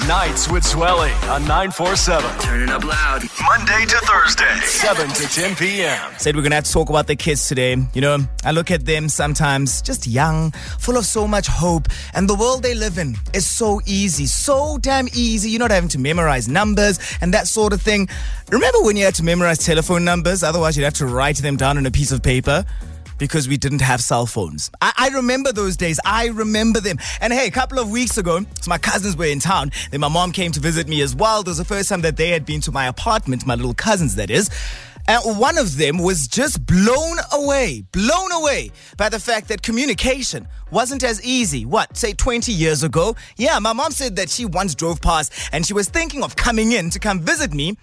Nights with Zweli on 947. Turn it up loud. Monday to Thursday, 7 to 10 p.m. Said we're gonna have to talk about the kids today. You know, I look at them sometimes just young, full of so much hope, and the world they live in is so easy, so damn easy. You're not having to memorize numbers and that sort of thing. Remember when you had to memorize telephone numbers? Otherwise, you'd have to write them down on a piece of paper because we didn't have cell phones. I, I, remember those days. I remember them. And hey, a couple of weeks ago, so my cousins were in town. Then my mom came to visit me as well. It was the first time that they had been to my apartment, my little cousins, that is. And one of them was just blown away, blown away by the fact that communication wasn't as easy. What, say 20 years ago? Yeah, my mom said that she once drove past and she was thinking of coming in to come visit me.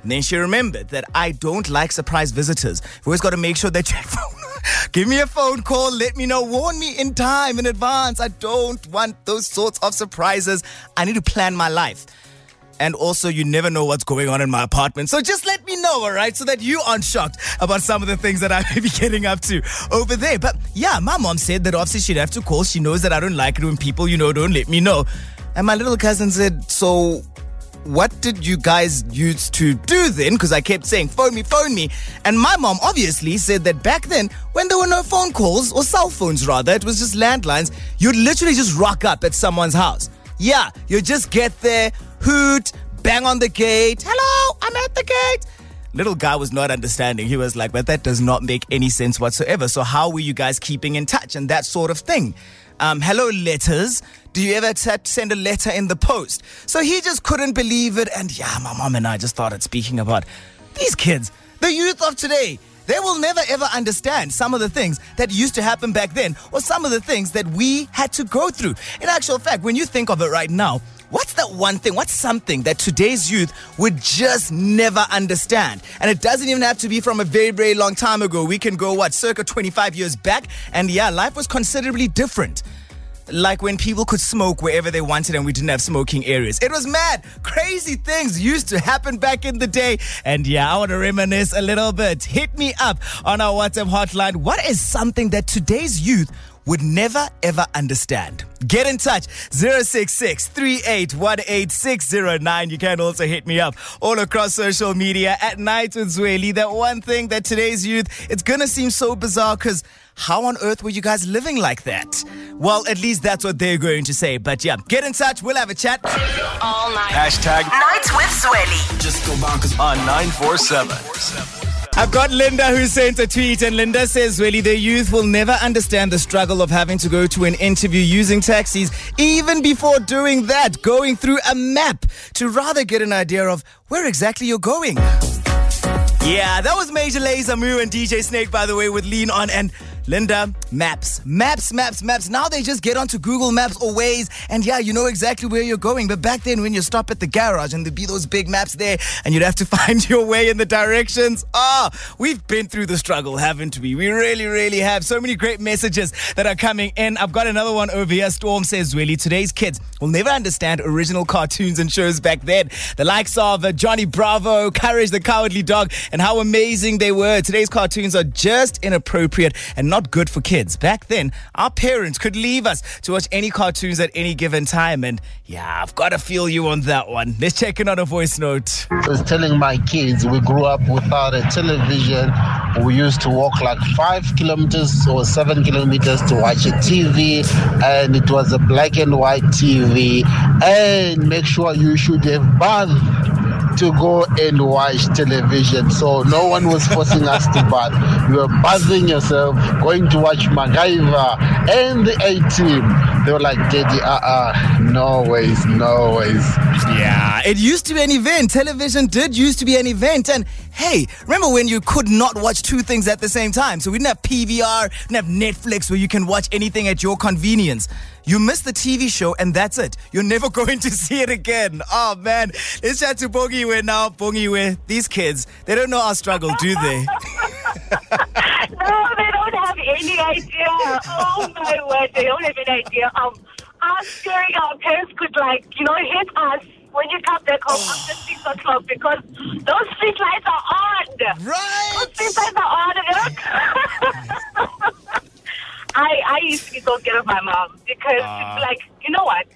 And then she remembered that I don't like surprise visitors. We've always got to make sure that you give me a phone call, let me know, warn me in time, in advance. I don't want those sorts of surprises. I need to plan my life. And also, you never know what's going on in my apartment. So just let me know, all right? So that you aren't shocked about some of the things that I may be getting up to over there. But yeah, my mom said that obviously she'd have to call. She knows that I don't like it when people, you know, don't let me know. And my little cousin said, So what did you guys use to do then? Because I kept saying, phone me, phone me. And my mom obviously said that back then, when there were no phone calls, or cell phones rather, it was just landlines, you'd literally just rock up at someone's house. Yeah, you just get there, hoot, bang on the gate. Hello, I'm at the gate. Little guy was not understanding. He was like, but that does not make any sense whatsoever. So, how were you guys keeping in touch and that sort of thing? Um, hello, letters. Do you ever send a letter in the post? So he just couldn't believe it. And yeah, my mom and I just started speaking about these kids, the youth of today. They will never ever understand some of the things that used to happen back then or some of the things that we had to go through. In actual fact, when you think of it right now, What's that one thing? What's something that today's youth would just never understand? And it doesn't even have to be from a very, very long time ago. We can go, what, circa 25 years back? And yeah, life was considerably different like when people could smoke wherever they wanted and we didn't have smoking areas. It was mad. Crazy things used to happen back in the day. And yeah, I want to reminisce a little bit. Hit me up on our WhatsApp hotline. What is something that today's youth would never ever understand. Get in touch 066 You can also hit me up all across social media at night with Zweli. That one thing that today's youth, it's gonna seem so bizarre because how on earth were you guys living like that? Well, at least that's what they're going to say. But yeah, get in touch. We'll have a chat. All night. Hashtag Nights with Zweli. Just go bonkers on 947. I've got Linda who sent a tweet, and Linda says, Really, the youth will never understand the struggle of having to go to an interview using taxis, even before doing that, going through a map to rather get an idea of where exactly you're going. Yeah, that was Major Lazer MØ and DJ Snake, by the way, with Lean On. And Linda, maps, maps, maps, maps. Now they just get onto Google Maps or Waze, and yeah, you know exactly where you're going. But back then, when you stop at the garage and there'd be those big maps there, and you'd have to find your way in the directions. Ah, oh, we've been through the struggle, haven't we? We really, really have. So many great messages that are coming in. I've got another one over here. Storm says, "Really, today's kids will never understand original cartoons and shows back then. The likes of uh, Johnny Bravo, Courage the Cowardly Dog, and how amazing they were. Today's cartoons are just inappropriate and not." Not good for kids. Back then, our parents could leave us to watch any cartoons at any given time. And yeah, I've got to feel you on that one. Let's check in on a voice note. I was telling my kids we grew up without a television. We used to walk like five kilometers or seven kilometers to watch a TV, and it was a black and white TV. And make sure you should have bathed to go and watch television. So no one was forcing us to bath. You were bathing yourself, going to watch MacGyver and the A Team. They were like, Daddy, uh uh, no ways, no ways. Yeah, it used to be an event. Television did used to be an event. And hey, remember when you could not watch two things at the same time? So we didn't have PVR, didn't have Netflix where you can watch anything at your convenience. You miss the TV show and that's it. You're never going to see it again. Oh man. Let's chat to Bongiwe now. Bongiwe, these kids, they don't know our struggle, do they? idea. Oh my word, they don't have an idea of how scary our parents could like, you know, hit us when you come back home after six o'clock because those street lights are on. Right. Those street lights are on. I, I used to be so scared of my mom because uh. it's like, you know what?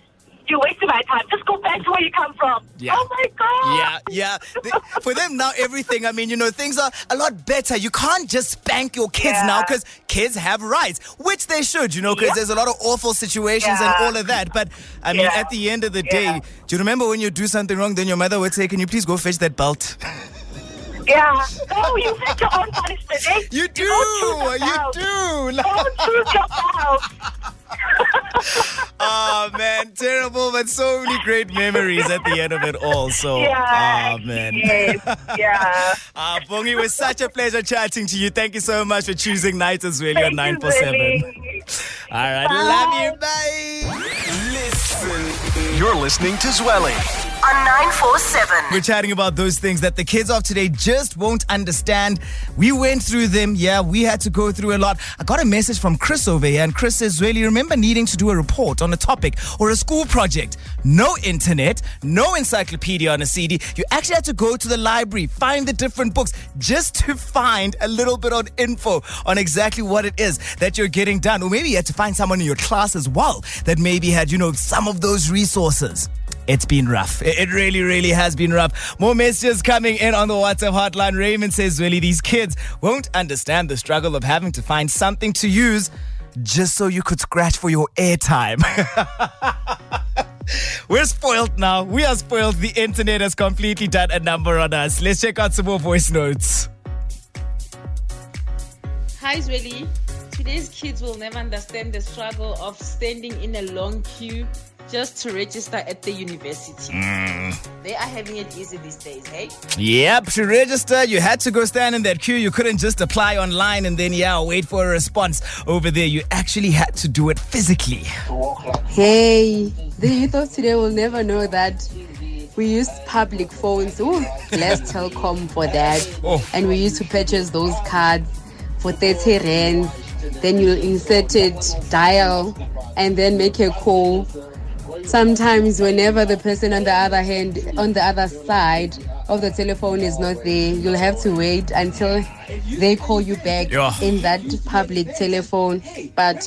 You're wasting my time. Just go back to where you come from. Yeah. Oh my God. Yeah, yeah. For them now, everything. I mean, you know, things are a lot better. You can't just spank your kids Yeah. now because kids have rights, which they should, you know, because Yeah. there's a lot of awful situations and all of that. But I mean, Yeah. at the end of the Yeah. day, do you remember when you do something wrong? Then your mother would say, "Can you please go fetch that belt?" Yeah. No, you set your own punishment. Eh? You do, don't you do. Don't choose yourself. oh man, terrible, but so many great memories at the end of it all. So, Yeah. oh man. Yes. Yeah. Ah, Bongi, it was such a pleasure chatting to you. Thank you so much for choosing Night as well. You're Thank you, 947. Willie. All right, Bye. love you. Bye. Listen. You're listening to Zweli. On 947. We're chatting about those things that the kids of today just won't understand. We went through them. Yeah, we had to go through a lot. I got a message from Chris over here, and Chris says, Really, remember needing to do a report on a topic or a school project? No internet, no encyclopedia on a CD. You actually had to go to the library, find the different books just to find a little bit of info on exactly what it is that you're getting done. Or maybe you had to find someone in your class as well that maybe had, you know, some of those resources. It's been rough. It really, really has been rough. More messages coming in on the WhatsApp hotline. Raymond says, really, these kids won't understand the struggle of having to find something to use just so you could scratch for your airtime. We're spoiled now. We are spoiled. The internet has completely done a number on us. Let's check out some more voice notes. Hi, Zweli. Today's kids will never understand the struggle of standing in a long queue just to register at the university. Hmm. They are having it easy these days, hey? Yep, to register, you had to go stand in that queue. You couldn't just apply online and then, yeah, wait for a response over there. You actually had to do it physically. Hey, the youth of today will never know that we used public phones. Ooh, less Telkom for that. Oh. And we used to purchase those cards for 30 rand. Then you'll insert it, dial, and then make a call. Sometimes, whenever the person on the other hand, on the other side of the telephone is not there, you'll have to wait until they call you back Yeah. in that public telephone. But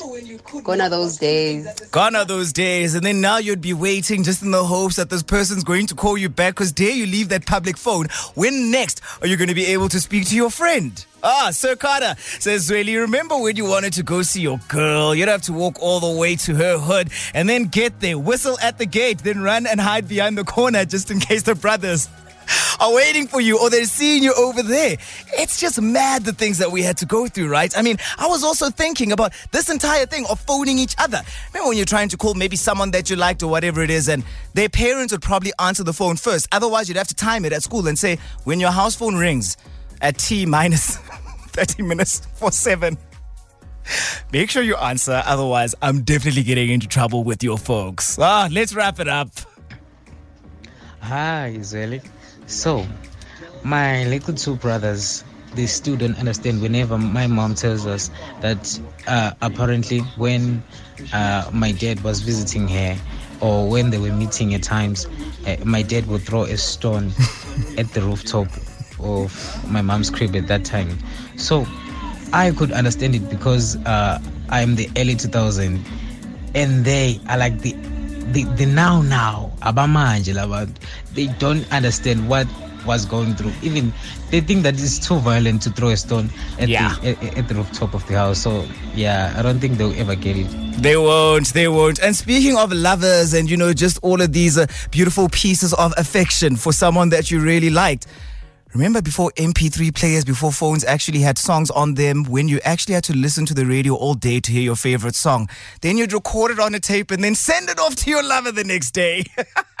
gone are those days. Gone are those days, and then now you'd be waiting just in the hopes that this person's going to call you back because dare you leave that public phone. When next are you going to be able to speak to your friend? Ah, Sir Carter says, Zweli, remember when you wanted to go see your girl? You'd have to walk all the way to her hood and then get there, whistle at the gate, then run and hide behind the corner just in case the brothers are waiting for you or they're seeing you over there. It's just mad the things that we had to go through, right? I mean, I was also thinking about this entire thing of phoning each other. Remember when you're trying to call maybe someone that you liked or whatever it is, and their parents would probably answer the phone first. Otherwise, you'd have to time it at school and say, when your house phone rings at T minus 30 minutes for seven. Make sure you answer, otherwise, I'm definitely getting into trouble with your folks. Ah, let's wrap it up. Hi, Zweli. So, my little two brothers, they still don't understand whenever my mom tells us that uh, apparently when uh, my dad was visiting her or when they were meeting at times, uh, my dad would throw a stone at the rooftop of my mom's crib at that time. So, I could understand it because uh, I'm the early 2000 and they are like the the, the now now abamanje laba they don't understand what was going through even they think that it's too violent to throw a stone at Yeah. the at, at the rooftop of the house so yeah i don't think they'll ever get it They won't, they won't. And speaking of lovers and, you know, just all of these uh, beautiful pieces of affection for someone that you really liked. Remember before MP3 players, before phones actually had songs on them, when you actually had to listen to the radio all day to hear your favorite song? Then you'd record it on a tape and then send it off to your lover the next day.